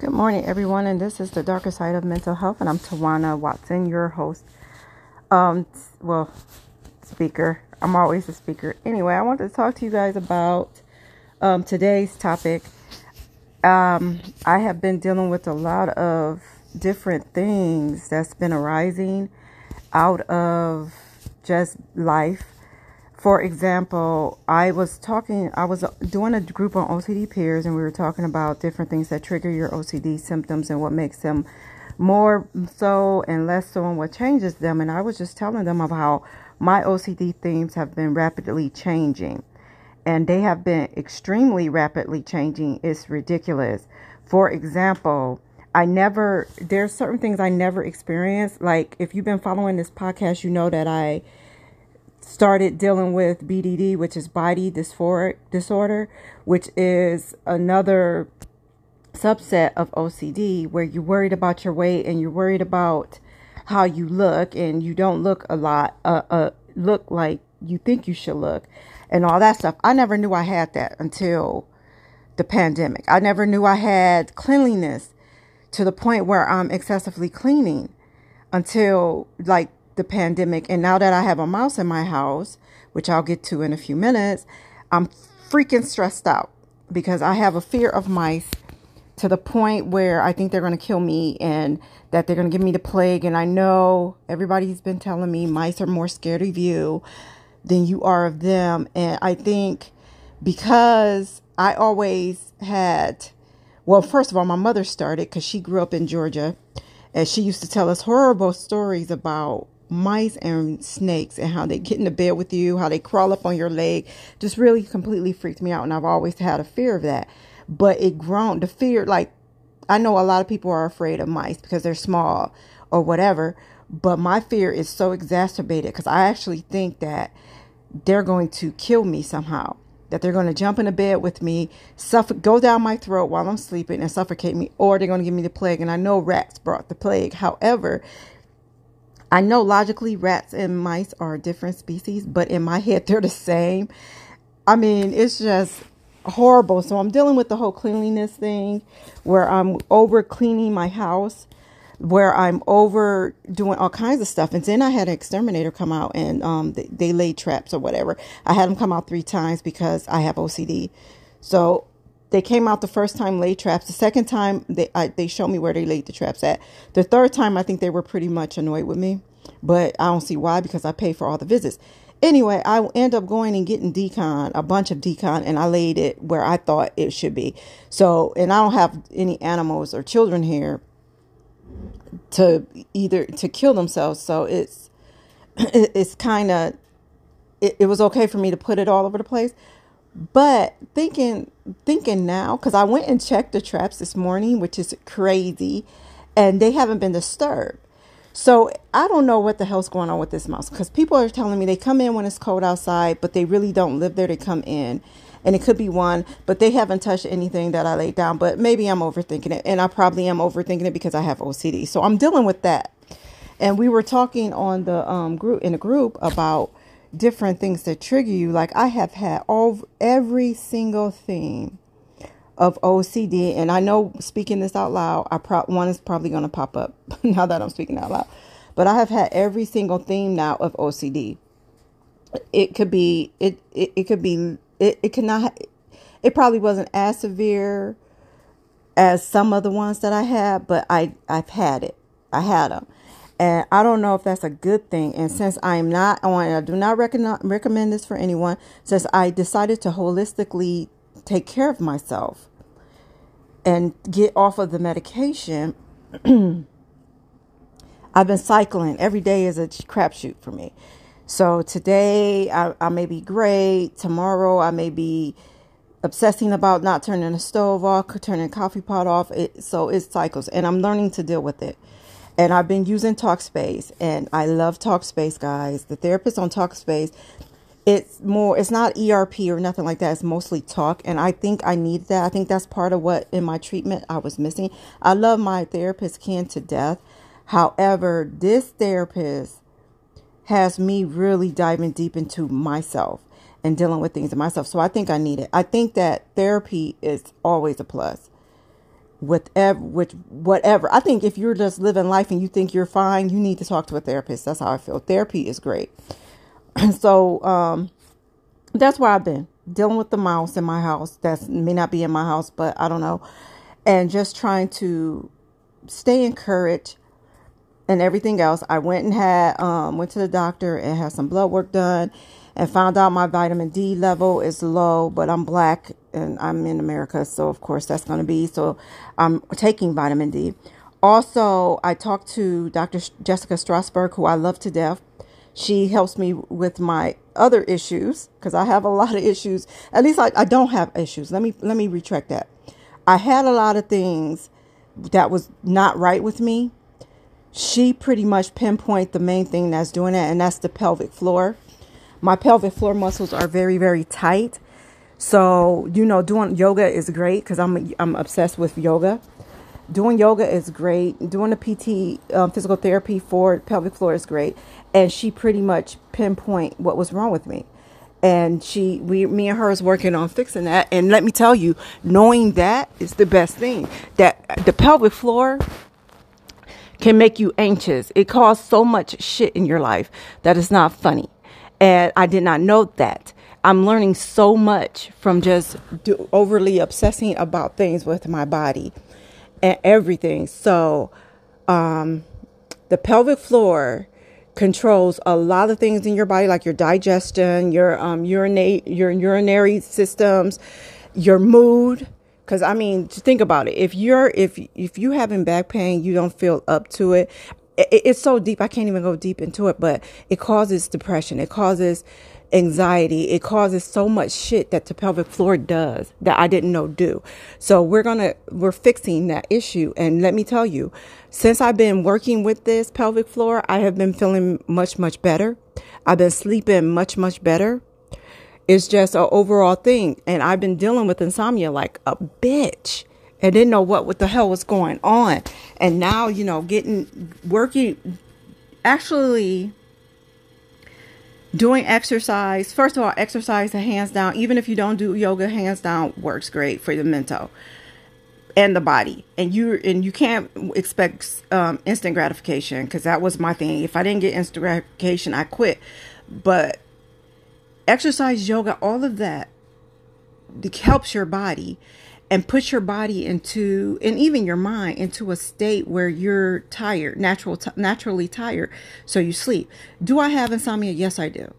Good morning, everyone, and this is the darker side of mental health, and I'm Tawana Watson, your host. Um, well, speaker. I'm always a speaker. Anyway, I want to talk to you guys about um, today's topic. Um, I have been dealing with a lot of different things that's been arising out of just life for example, I was talking, I was uh, doing a group on OCD peers, and we were talking about different things that trigger your OCD symptoms and what makes them more so and less so, and what changes them. And I was just telling them about how my OCD themes have been rapidly changing, and they have been extremely rapidly changing. It's ridiculous. For example, I never, there's certain things I never experienced. Like if you've been following this podcast, you know that I started dealing with BDD, which is body dysphoric disorder, which is another subset of OCD where you're worried about your weight and you're worried about how you look and you don't look a lot uh, uh look like you think you should look and all that stuff. I never knew I had that until the pandemic. I never knew I had cleanliness to the point where I'm excessively cleaning until like the pandemic. And now that I have a mouse in my house, which I'll get to in a few minutes, I'm freaking stressed out because I have a fear of mice to the point where I think they're going to kill me and that they're going to give me the plague. And I know everybody's been telling me mice are more scared of you than you are of them. And I think because I always had, well, first of all, my mother started because she grew up in Georgia and she used to tell us horrible stories about mice and snakes and how they get into bed with you, how they crawl up on your leg, just really completely freaked me out. And I've always had a fear of that. But it grown, the fear, like, I know a lot of people are afraid of mice because they're small or whatever. But my fear is so exacerbated because I actually think that they're going to kill me somehow. That they're going to jump in the bed with me, suffocate, go down my throat while I'm sleeping and suffocate me, or they're going to give me the plague. And I know rats brought the plague. However, I know logically rats and mice are different species, but in my head they're the same. I mean, it's just horrible. So I'm dealing with the whole cleanliness thing where I'm over cleaning my house, where I'm over doing all kinds of stuff. And then I had an exterminator come out and um, they, they laid traps or whatever. I had them come out three times because I have OCD. So they came out the first time laid traps. The second time they I, they showed me where they laid the traps at. The third time I think they were pretty much annoyed with me, but I don't see why because I pay for all the visits. Anyway, I end up going and getting d-CON, a bunch of d-CON, and I laid it where I thought it should be. So, and I don't have any animals or children here to either to kill themselves. So it's it's kind of it, it was okay for me to put it all over the place but thinking thinking now, because I went and checked the traps this morning, which is crazy, and they haven't been disturbed. So I don't know what the hell's going on with this mouse because people are telling me they come in when it's cold outside, but they really don't live there. They come in, and it could be one, but they haven't touched anything that I laid down. But maybe I'm overthinking it, and I probably am overthinking it because I have OCD. So I'm dealing with that. And we were talking on the um, group in a group about different things that trigger you. Like I have had all every single thing of OCD, and I know speaking this out loud, I pro- one is probably going to pop up now that I'm speaking out loud. But I have had every single theme now of OCD. It could be it it, it could be it, it cannot it probably wasn't as severe as some of the ones that I had, but I I've had it. I had them. And I don't know if that's a good thing. And since I'm not, on, I do not recommend, recommend this for anyone, since I decided to holistically take care of myself and get off of the medication, I've been cycling. Every day is a crapshoot for me. So today I, I may be great. Tomorrow I may be obsessing about not turning the stove off, turning the coffee pot off. It, so it cycles, and I'm learning to deal with it and I've been using Talkspace, and I love Talkspace, guys. The therapist on Talkspace, it's more, it's not ERP or nothing like that. It's mostly talk, and I think I need that. I think that's part of what in my treatment I was missing. I love my therapist Ken to death. However, this therapist has me really diving deep into myself and dealing with things in myself. So I think I need it. I think that therapy is always a plus ev- with whatever. I think if you're just living life and you think you're fine, you need to talk to a therapist. That's how I feel. Therapy is great. so um, that's where I've been dealing with the mouse in my house. That may not be in my house, but I don't know. And just trying to stay encouraged and everything else. I went and had um, went to the doctor and had some blood work done and found out my vitamin D level is low, but I'm black and I'm in America, so of course that's going to be. So I'm taking vitamin D. Also, I talked to Dr. Jessica Strasberg, who I love to death. She helps me with my other issues because I have a lot of issues. At least I, I don't have issues. Let me let me retract that. I had a lot of things that was not right with me. She pretty much pinpoint the main thing that's doing it, and that's the pelvic floor. My pelvic floor muscles are very very tight. So, you know, doing yoga is great because I'm I'm obsessed with yoga. Doing yoga is great. Doing the PT um, physical therapy for pelvic floor is great. And she pretty much pinpoint what was wrong with me. And she, we, me and her is working on fixing that. And let me tell you, knowing that is the best thing. That the pelvic floor can make you anxious. It causes so much shit in your life that it's not funny. And I did not know that. I'm learning so much from just do, overly obsessing about things with my body and everything. So, um, the pelvic floor controls a lot of things in your body, like your digestion, your um, urinate, your urinary systems, your mood. Because I mean, think about it. If you're if if you having back pain, you don't feel up to it. It. It's so deep. I can't even go deep into it, but it causes depression. It causes anxiety. It causes so much shit that the pelvic floor does that I didn't know do. So we're to, we're fixing that issue. And let me tell you, since I've been working with this pelvic floor, I have been feeling much, much better. I've been sleeping much, much better. It's just an overall thing. And I've been dealing with insomnia like a bitch and didn't know what, what the hell was going on. And now, you know, getting, working, actually, doing exercise. First of all exercise the hands down. Even if you don't do yoga hands down works great for the mental and the body. And you and you can't expect um, instant gratification because that was my thing. If i didn't get instant gratification i quit. But exercise yoga all of that helps your body and put your body into and even your mind into a state where you're tired natural t- naturally tired so you sleep. Do i have insomnia? Yes i do.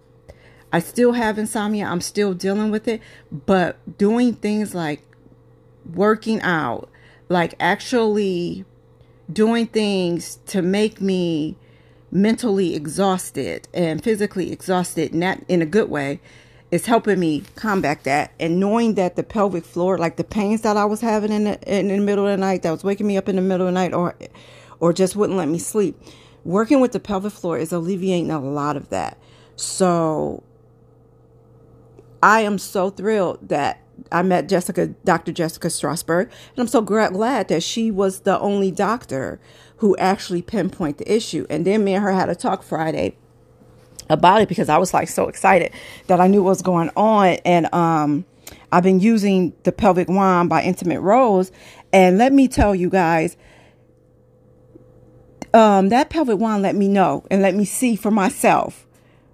I still have insomnia. I'm still dealing with it. But doing things like working out like actually doing things to make me mentally exhausted and physically exhausted not in a good way is helping me combat that. And knowing that the pelvic floor, like the pains that I was having in the, in the middle of the night, that was waking me up in the middle of the night or, or just wouldn't let me sleep. Working with the pelvic floor is alleviating a lot of that. So I am so thrilled that I met Jessica, Dr. Jessica Strasberg, and I'm so glad that she was the only doctor who actually pinpoint the issue. And then me and her had a talk Friday about it because I was like so excited that I knew what was going on. And um, I've been using the pelvic wand by Intimate Rose. And let me tell you guys, um, that pelvic wand let me know and let me see for myself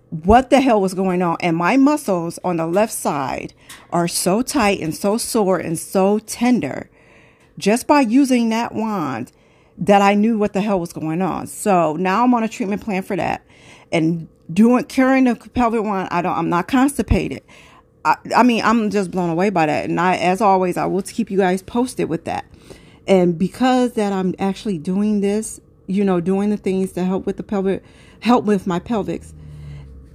what the hell was going on. And my muscles on the left side are so tight and so sore and so tender just by using that wand that I knew what the hell was going on. So now I'm on a treatment plan for that. And doing carrying the pelvic wand, I don't. I'm not constipated. I, I mean, I'm just blown away by that. And I, as always, I will keep you guys posted with that. And because that I'm actually doing this, you know, doing the things to help with the pelvic, help with my pelvics,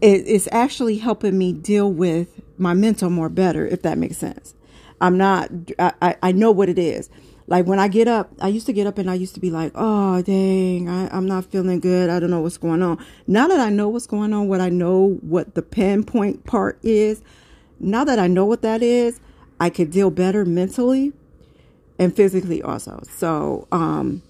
it, it's actually helping me deal with my mental more better, if that makes sense. I'm not, I, I know what it is. Like when I get up, I used to get up and I used to be like, oh, dang, I, am not feeling good. I don't know what's going on. Now that I know what's going on, what I know what the pinpoint part is, now that I know what that is, I could deal better mentally and physically also. So, um,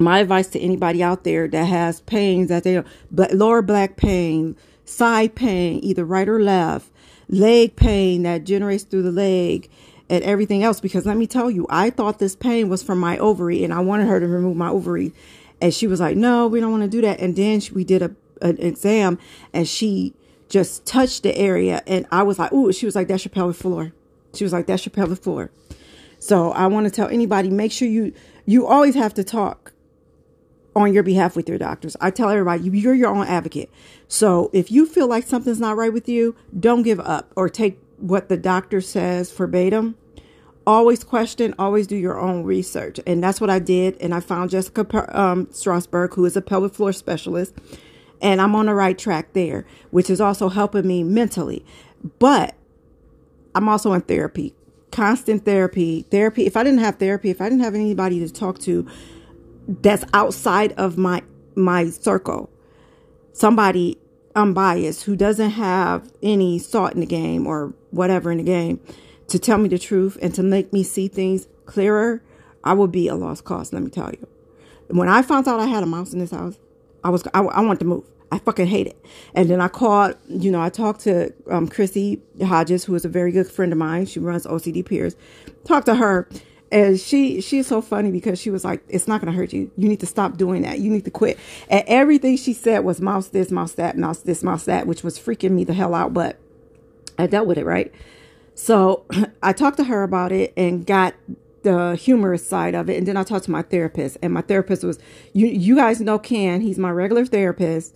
my advice to anybody out there that has pains that they lower back pain, side pain, either right or left, leg pain that generates through the leg, at everything else because let me tell you, I thought this pain was from my ovary and I wanted her to remove my ovary. And she was like, no, we don't want to do that. And then we did a, an exam and she just touched the area. And I was like, ooh, she was like, that's your pelvic floor. She was like, that's your pelvic floor. So I want to tell anybody, make sure you, you always have to talk on your behalf with your doctors. I tell everybody, you're your own advocate. So if you feel like something's not right with you, don't give up or take what the doctor says verbatim. Always question, always do your own research. And that's what I did. And I found Jessica um, Strasberg, who is a pelvic floor specialist. And I'm on the right track there, which is also helping me mentally. But I'm also in therapy, constant therapy. Therapy, if I didn't have therapy, if I didn't have anybody to talk to that's outside of my my circle, somebody unbiased who doesn't have any salt in the game or whatever in the game to tell me the truth and to make me see things clearer, I would be a lost cause, let me tell you. When I found out I had a mouse in this house, I was I, I want to move. I fucking hate it. And then I called, you know, I talked to um, Chrissie Hodges, who is a very good friend of mine. She runs OCD Peers. Talked to her, and she she's so funny because she was like, "It's not going to hurt you. You need to stop doing that. You need to quit." And everything she said was mouse this, mouse that, mouse this, mouse that, which was freaking me the hell out. But I dealt with it, right? So I talked to her about it and got the humorous side of it, and then I talked to my therapist, and my therapist was, you you guys know Ken, he's my regular therapist.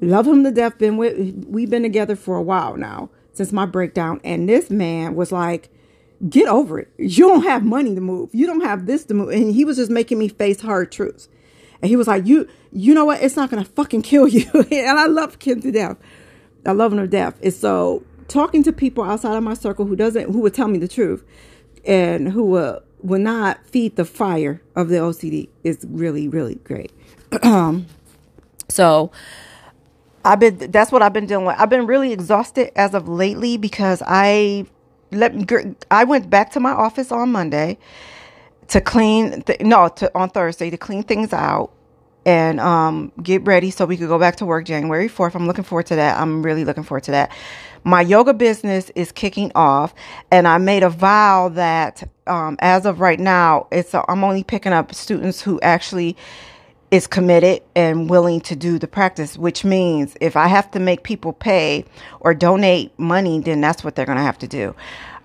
Love him to death. Been with we've been together for a while now since my breakdown, and this man was like get over it. You don't have money to move. You don't have this to move. And he was just making me face hard truths. And he was like, you, you know what? It's not going to fucking kill you. and I love Ken to death. I love him to death. And so talking to people outside of my circle who doesn't, who would tell me the truth and who will, will not feed the fire of the OCD is really, really great. um, so I've been, that's what I've been dealing with. I've been really exhausted as of lately because I let I went back to my office on Monday to clean, th- no, to, on Thursday to clean things out and um, get ready so we could go back to work January 4th. I'm looking forward to that. I'm really looking forward to that. My yoga business is kicking off, and I made a vow that um, as of right now, it's I'm only picking up students who actually is committed and willing to do the practice, which means if I have to make people pay or donate money, then that's what they're going to have to do.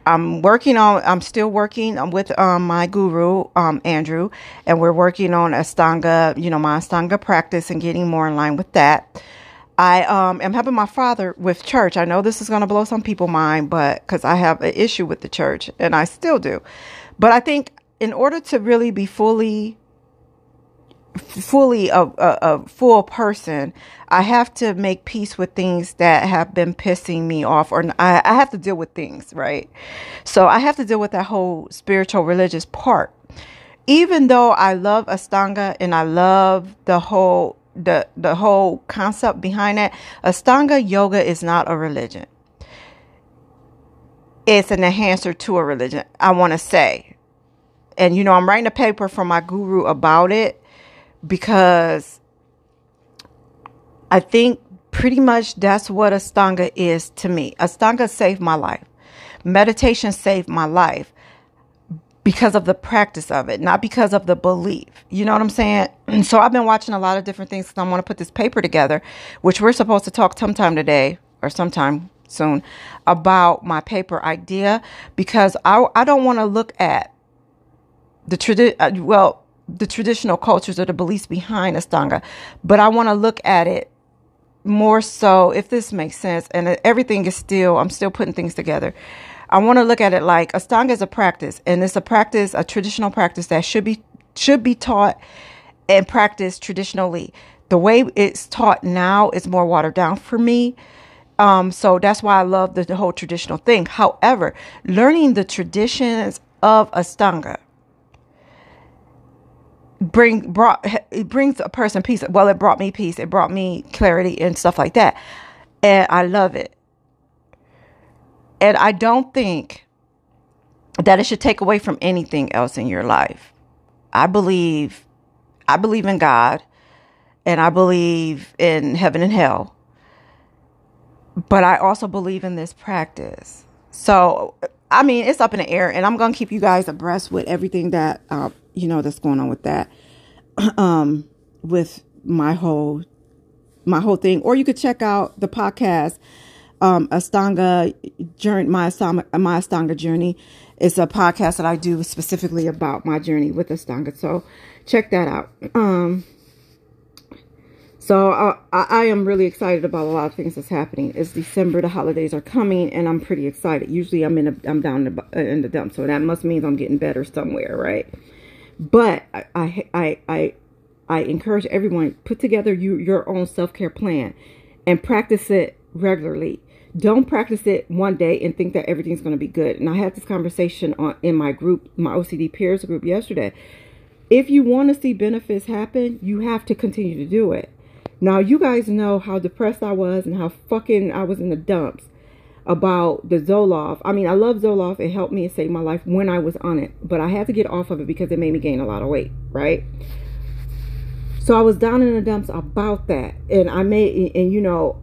I'm working on, I'm still working with um, my guru, um, Andrew, and we're working on Ashtanga, you know, my Ashtanga practice and getting more in line with that. I um, am helping my father with church. I know this is going to blow some people mind, but because I have an issue with the church and I still do. But I think in order to really be fully fully a, a, a, full person, I have to make peace with things that have been pissing me off, or I, I have to deal with things, right? So I have to deal with that whole spiritual religious part. Even though I love Ashtanga and I love the whole the the whole concept behind it, Ashtanga yoga is not a religion. It's an enhancer to a religion. I want to say, and you know, I'm writing a paper for my guru about it because I think pretty much that's what Ashtanga is to me. Ashtanga saved my life. Meditation saved my life because of the practice of it, not because of the belief. You know what I'm saying? so I've been watching a lot of different things because I want to put this paper together, which we're supposed to talk sometime today or sometime soon about my paper idea because I, I don't want to look at the tradition. Uh, well, the traditional cultures or the beliefs behind Ashtanga, but I want to look at it more so, if this makes sense, and everything is still, I'm still putting things together. I want to look at it like Ashtanga is a practice, and it's a practice, a traditional practice that should be should be taught and practiced traditionally. The way it's taught now is more watered down for me. Um, so that's why I love the, the whole traditional thing. However, learning the traditions of Ashtanga bring brought it brings a person peace. Well, it brought me peace. It brought me clarity and stuff like that. And I love it. And I don't think that it should take away from anything else in your life. I believe I believe in God and I believe in heaven and hell. But I also believe in this practice. So I mean, it's up in the air, and I'm gonna keep you guys abreast with everything that uh, you know that's going on with that, um, with my whole my whole thing. Or you could check out the podcast, um, Ashtanga journey, my Ashtanga, my Ashtanga journey. It's a podcast that I do specifically about my journey with Ashtanga. So check that out. Um, so I, I am really excited about a lot of things that's happening. It's December, the holidays are coming, and I'm pretty excited. Usually I'm in a, I'm down in the, in the dump, so that must mean I'm getting better somewhere, right? But I I I I, I encourage everyone put together you your own self care plan, and practice it regularly. Don't practice it one day and think that everything's going to be good. And I had this conversation on in my group, my OCD peers group yesterday. If you want to see benefits happen, you have to continue to do it now, you guys know how depressed I was and how fucking I was in the dumps about the Zoloft. I mean, I love Zoloft. It helped me save my life when I was on it, but I had to get off of it because it made me gain a lot of weight, right? So I was down in the dumps about that. And I made, and you know,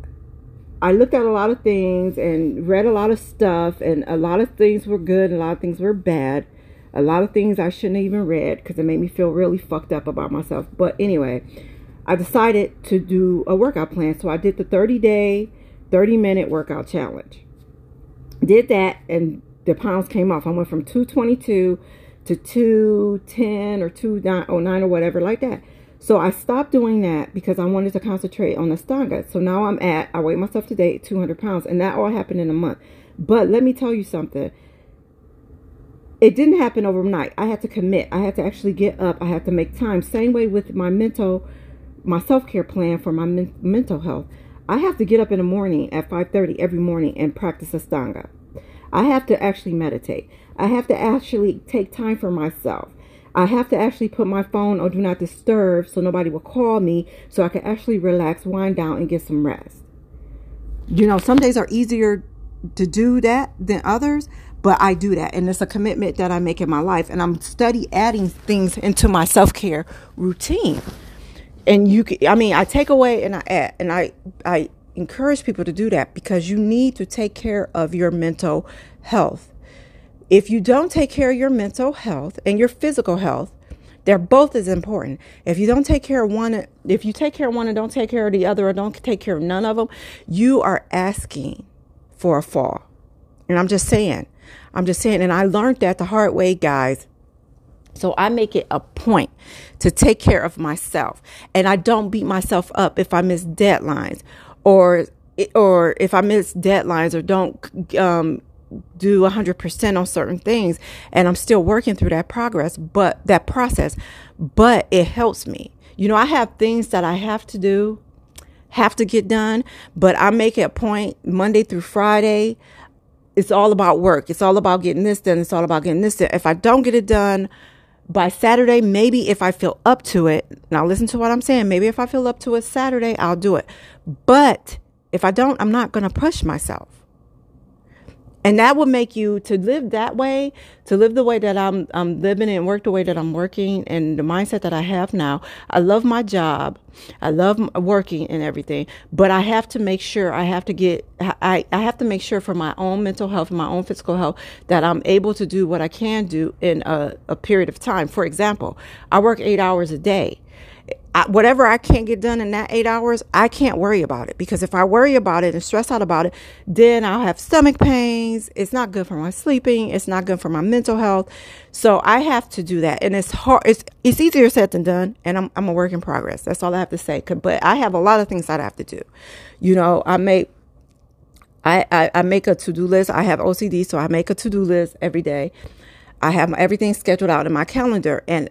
I looked at a lot of things and read a lot of stuff, and a lot of things were good, and a lot of things were bad. A lot of things I shouldn't have even read because it made me feel really fucked up about myself. But anyway, I decided to do a workout plan. So I did the 30 day, 30 minute workout challenge. Did that and the pounds came off. I went from 222 to 210 or 209 or whatever like that. So I stopped doing that because I wanted to concentrate on the Ashtanga. So now I'm at, I weigh myself today 200 pounds and that all happened in a month. But let me tell you something. It didn't happen overnight. I had to commit. I had to actually get up. I had to make time. Same way with my mental my self-care plan for my men- mental health i have to get up in the morning at 5.30 every morning and practice ashtanga i have to actually meditate i have to actually take time for myself i have to actually put my phone on do not disturb so nobody will call me so i can actually relax wind down and get some rest. You know some days are easier to do that than others but I do that and it's a commitment that I make in my life and I'm study adding things into my self-care routine. And you i mean i take away and i add and i i encourage people to do that because you need to take care of your mental health if you don't take care of your mental health and your physical health they're both as important. If you don't take care of one if you take care of one and don't take care of the other or don't take care of none of them you are asking for a fall. And i'm just saying i'm just saying and i learned that the hard way guys. So I make it a point to take care of myself and I don't beat myself up if I miss deadlines or or if I miss deadlines or don't um, do 100% on certain things and I'm still working through that progress but that process but it helps me. You know, I have things that I have to do, have to get done, but I make it a point Monday through Friday it's all about work. It's all about getting this done. It's all about getting this done. If I don't get it done, by Saturday, maybe if I feel up to it, now listen to what I'm saying. Maybe if I feel up to it Saturday, I'll do it. But if I don't, I'm not going to push myself. And that will make you to live that way, to live the way that I'm, I'm living and work the way that I'm working and the mindset that I have now. I love my job. I love working and everything, but I have to make sure I have to get, I, I have to make sure for my own mental health my own physical health that I'm able to do what I can do in a, a period of time. For example, I work eight hours a day. I, whatever I can't get done in that eight hours, I can't worry about it because if I worry about it and stress out about it, then I'll have stomach pains. It's not good for my sleeping. It's not good for my mental health. So I have to do that, and it's hard. It's it's easier said than done, and I'm I'm a work in progress. That's all I have to say. But I have a lot of things that I have to do. You know, I make. I, I, I make a to-do list. I have OCD, so I make a to-do list every day. I have everything scheduled out in my calendar. And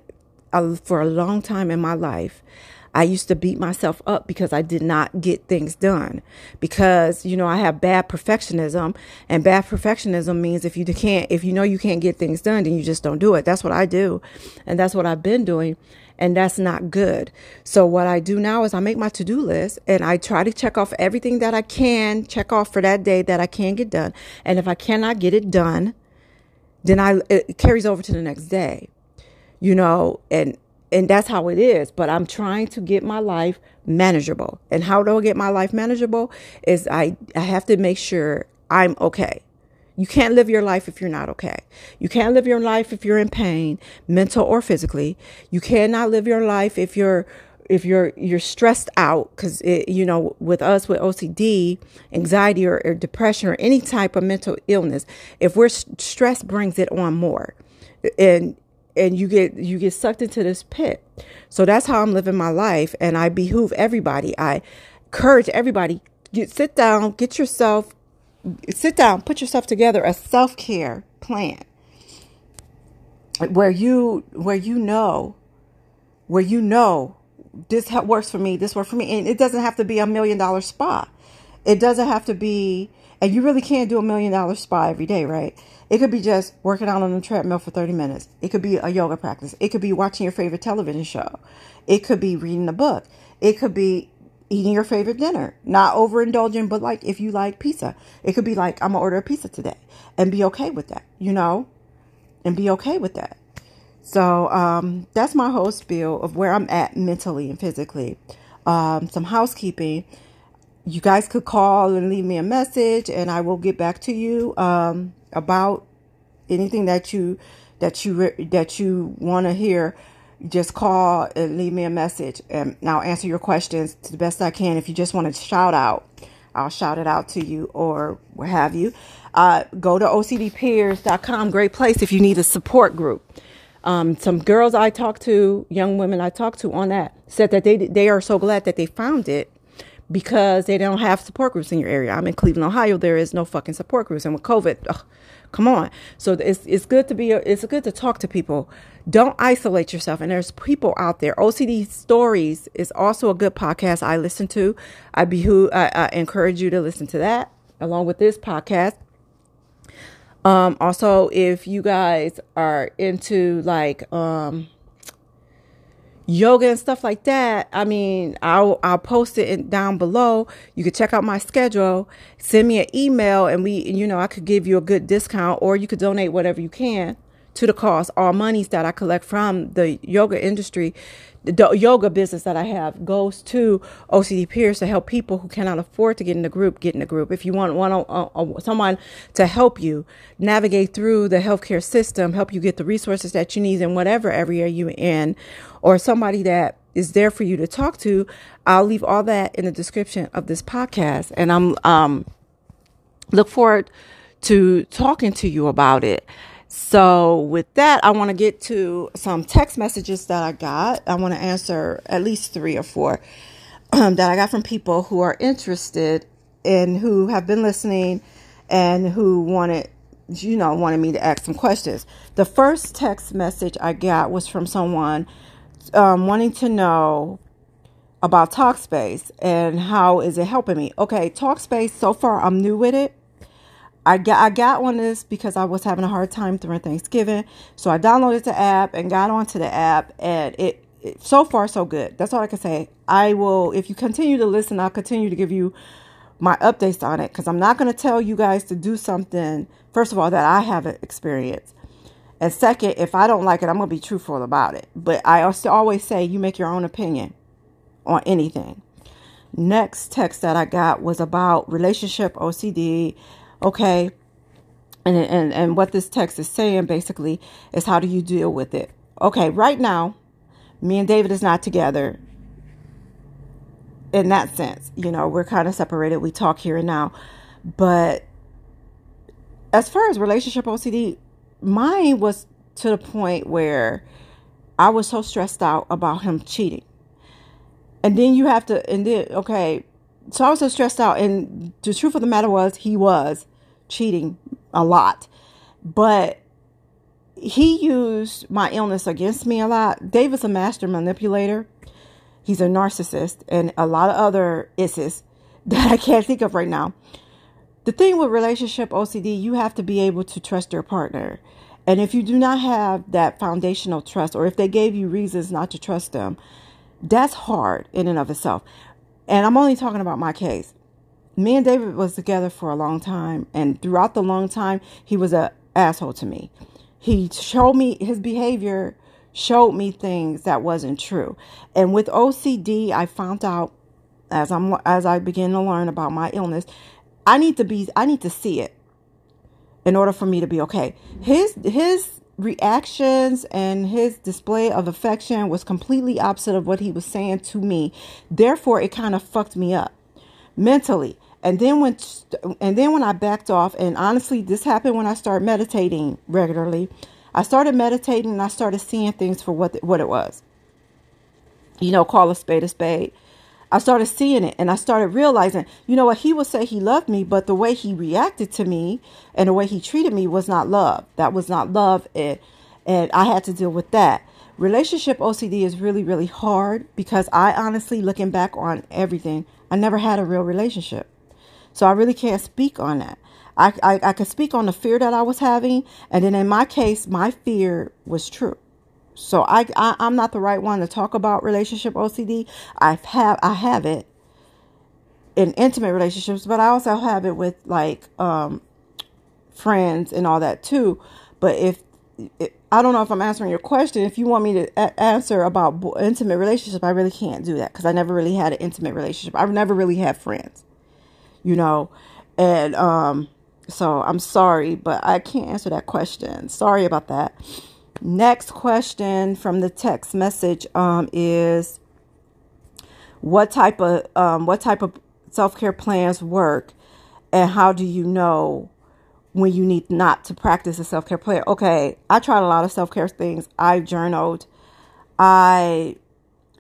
for a long time in my life, I used to beat myself up because I did not get things done. Because, you know, I have bad perfectionism and bad perfectionism means if you can't, if you know you can't get things done, then you just don't do it. That's what I do. And that's what I've been doing. And that's not good. So what I do now is I make my to-do list and I try to check off everything that I can check off for that day that I can get done. And if I cannot get it done, then I, it carries over to the next day you know, and and that's how it is. But I'm trying to get my life manageable. And how do I get my life manageable? Is I, I have to make sure I'm okay. You can't live your life if you're not okay. You can't live your life if you're in pain, mental or physically. You cannot live your life if you're if you're you're stressed out because you know with us with OCD, anxiety or, or, depression or any type of mental illness, if we're stress brings it on more, and and you get you get sucked into this pit. So that's how I'm living my life, and I behoove everybody. I encourage everybody get sit down, get yourself sit down, put yourself together a self-care plan where you where you know where you know this works for me, this works for me, and it doesn't have to be a million dollar spa. It doesn't have to be, and you really can't do a million dollar spa every day, right? It could be just working out on the treadmill for 30 minutes. It could be a yoga practice. It could be watching your favorite television show. It could be reading a book. It could be eating your favorite dinner, not overindulging, but like if you like pizza, it could be like, I'm gonna order a pizza today and be okay with that, you know, and be okay with that. So um, that's my whole spiel of where I'm at mentally and physically. Um, some housekeeping. You guys could call and leave me a message, and I will get back to you um, about anything that you that you that you want to hear just call and leave me a message and I'll answer your questions to the best I can. If you just want to shout out, I'll shout it out to you or what have you. Uh, go to ocdpeers.com. Great place if you need a support group. Um, some girls I talked to, young women I talked to on that, said that they they are so glad that they found it because they don't have support groups in your area. I'm in Cleveland, Ohio. There is no fucking support groups, and with COVID, ugh, come on. So it's it's good to be it's good to talk to people. Don't isolate yourself. And there's people out there. OCD Stories is also a good podcast I listen to. I behoove I, I encourage you to listen to that along with this podcast. Um, also, if you guys are into like um yoga and stuff like that, I mean, I'll I'll post it in, down below. You could check out my schedule, send me an email, and we, you know, I could give you a good discount, or you could donate whatever you can to the cause. All monies that I collect from the yoga industry, the yoga business that I have, goes to OCD Peers to help people who cannot afford to get in the group get in the group. If you want want a, a, someone to help you navigate through the healthcare system, help you get the resources that you need in whatever area you're in, or somebody that is there for you to talk to, I'll leave all that in the description of this podcast. And I'm um look forward to talking to you about it. So with that, I want to get to some text messages that I got. I want to answer at least three or four um, that I got from people who are interested and who have been listening and who wanted you know wanted me to ask some questions. The first text message I got was from someone um, wanting to know about Talkspace and how is it helping me. Okay, Talkspace. So far, I'm new with it. I got I got on this because I was having a hard time during Thanksgiving, so I downloaded the app and got onto the app, and it, it so far so good. That's all I can say. I will, if you continue to listen, I'll continue to give you my updates on it because I'm not going to tell you guys to do something. First of all, that I haven't experienced. And second, if I don't like it, I'm going to be truthful about it. But I also always say you make your own opinion on anything. Next text that I got was about relationship OCD. Okay. And, and, and what this text is saying basically is how do you deal with it? Okay. Right now, me and David is not together in that sense. You know, we're kind of separated. We talk here and now. But as far as relationship OCD, mine was to the point where I was so stressed out about him cheating. And then you have to, and then, okay, so I was so stressed out. And the truth of the matter was, he was cheating a lot. But he used my illness against me a lot. David's a master manipulator. He's a narcissist and a lot of other isses that I can't think of right now the thing with relationship OCD, you have to be able to trust your partner. And if you do not have that foundational trust, or if they gave you reasons not to trust them, that's hard in and of itself. And I'm only talking about my case. Me and David was together for a long time, and throughout the long time, he was a asshole to me. He showed me his behavior showed me things that wasn't true. And with OCD, I found out as I'm as I began to learn about my illness I need to be I need to see it. in order for me to be okay. His his reactions and his display of affection was completely opposite of what he was saying to me. Therefore, it kind of fucked me up mentally. And then when and then when I backed off, and honestly, this happened when I started meditating regularly. I started meditating and I started seeing things for what what it was. You know, call a spade a spade. I started seeing it and I started realizing, you know what, he would say he loved me, but the way he reacted to me and the way he treated me was not love. That was not love. And, and I had to deal with that. Relationship OCD is really, really hard because I honestly, looking back on everything, I never had a real relationship. So I really can't speak on that. I, I, I could speak on the fear that I was having. And then in my case, my fear was true. So I, I am not the right one to talk about relationship OCD. I've have I have it in intimate relationships, but I also have it with like um friends and all that too. But if I don't know if I'm answering your question. If you want me to a- answer about intimate relationship, I really can't do that because I never really had an intimate relationship. I've never really had friends, you know, and um, so I'm sorry, but I can't answer that question. Sorry about that. Next question from the text message um, is what type of um, what type of self care plans work, and how do you know when you need not to practice a self care plan? Okay, I tried a lot of self care things. I journaled. I,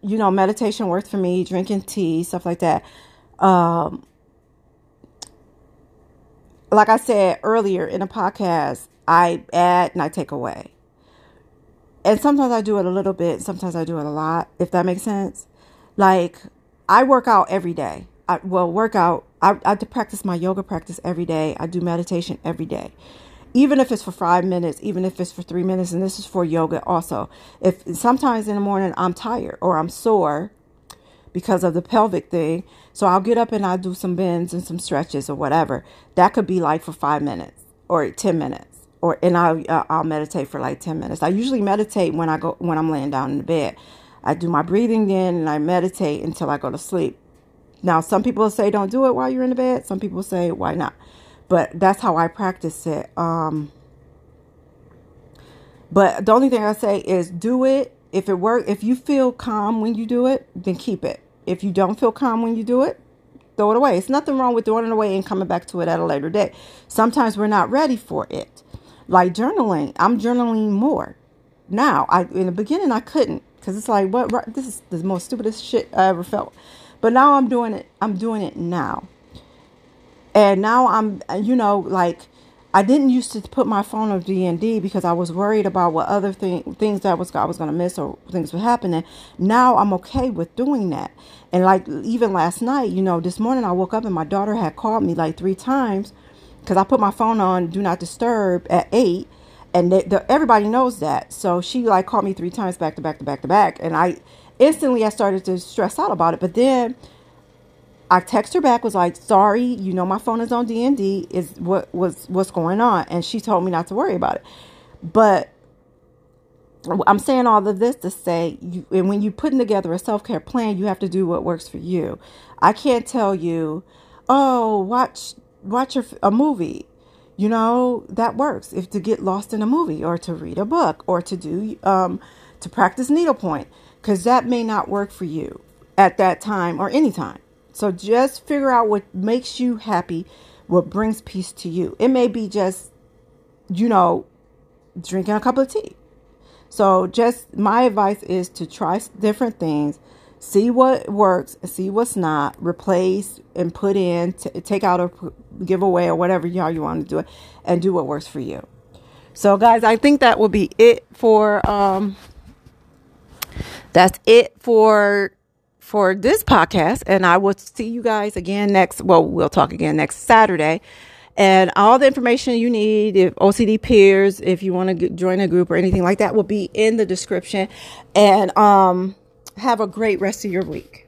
you know, meditation worked for me. Drinking tea, stuff like that. Um, like I said earlier in a podcast, I add and I take away and sometimes I do it a little bit, sometimes I do it a lot, if that makes sense. Like I work out every day. I well workout. I I practice my yoga practice every day. I do meditation every day. Even if it's for five minutes, even if it's for three minutes, and this is for yoga also. If sometimes in the morning I'm tired or I'm sore because of the pelvic thing, so I'll get up and I'll do some bends and some stretches or whatever. That could be like for five minutes or ten minutes or and I'll uh, I'll meditate for like 10 minutes. I usually meditate when I go when I'm laying down in the bed. I do my breathing in and I meditate until I go to sleep. Now, some people say don't do it while you're in the bed. Some people say why not. But that's how I practice it. Um but the only thing I say is do it. If it work, if you feel calm when you do it, then keep it. If you don't feel calm when you do it, throw it away. It's nothing wrong with throwing it away and coming back to it at a later date. Sometimes we're not ready for it. Like journaling, I'm journaling more now. I in the beginning I couldn't because it's like what right, this is the most stupidest shit I ever felt. But now I'm doing it. I'm doing it now. And now I'm you know like I didn't used to put my phone on D and D because I was worried about what other thing, things that was I was to miss or things were happening. Now I'm okay with doing that. And like even last night, you know, this morning I woke up and my daughter had called me like three times because I put my phone on do not disturb at eight, and they, the, everybody knows that. So she like called me three times back to back to back to back, and I instantly I started to stress out about it. But then I text her back was like, "Sorry, you know my phone is on D and D. Is what was what's going on?" And she told me not to worry about it. But I'm saying all of this to say, you, and when you're putting together a self care plan, you have to do what works for you. I can't tell you, oh, watch watch a, a movie. You know that works. If to get lost in a movie or to read a book or to do um, to practice needlepoint because that may not work for you at that time or any time. So just figure out what makes you happy what brings peace to you. It may be just you know drinking a cup of tea. So just my advice is to try different things see what works, see what's not, replace and put in, t- take out or give away or whatever y'all you want to do it, and do what works for you. So, guys, I think that will be it for um. That's it for for this podcast, and I will see you guys again next. Well, we'll talk again next Saturday. And all the information you need, if OCD peers, if you want to join a group or anything like that, will be in the description. And um, have a great rest of your week.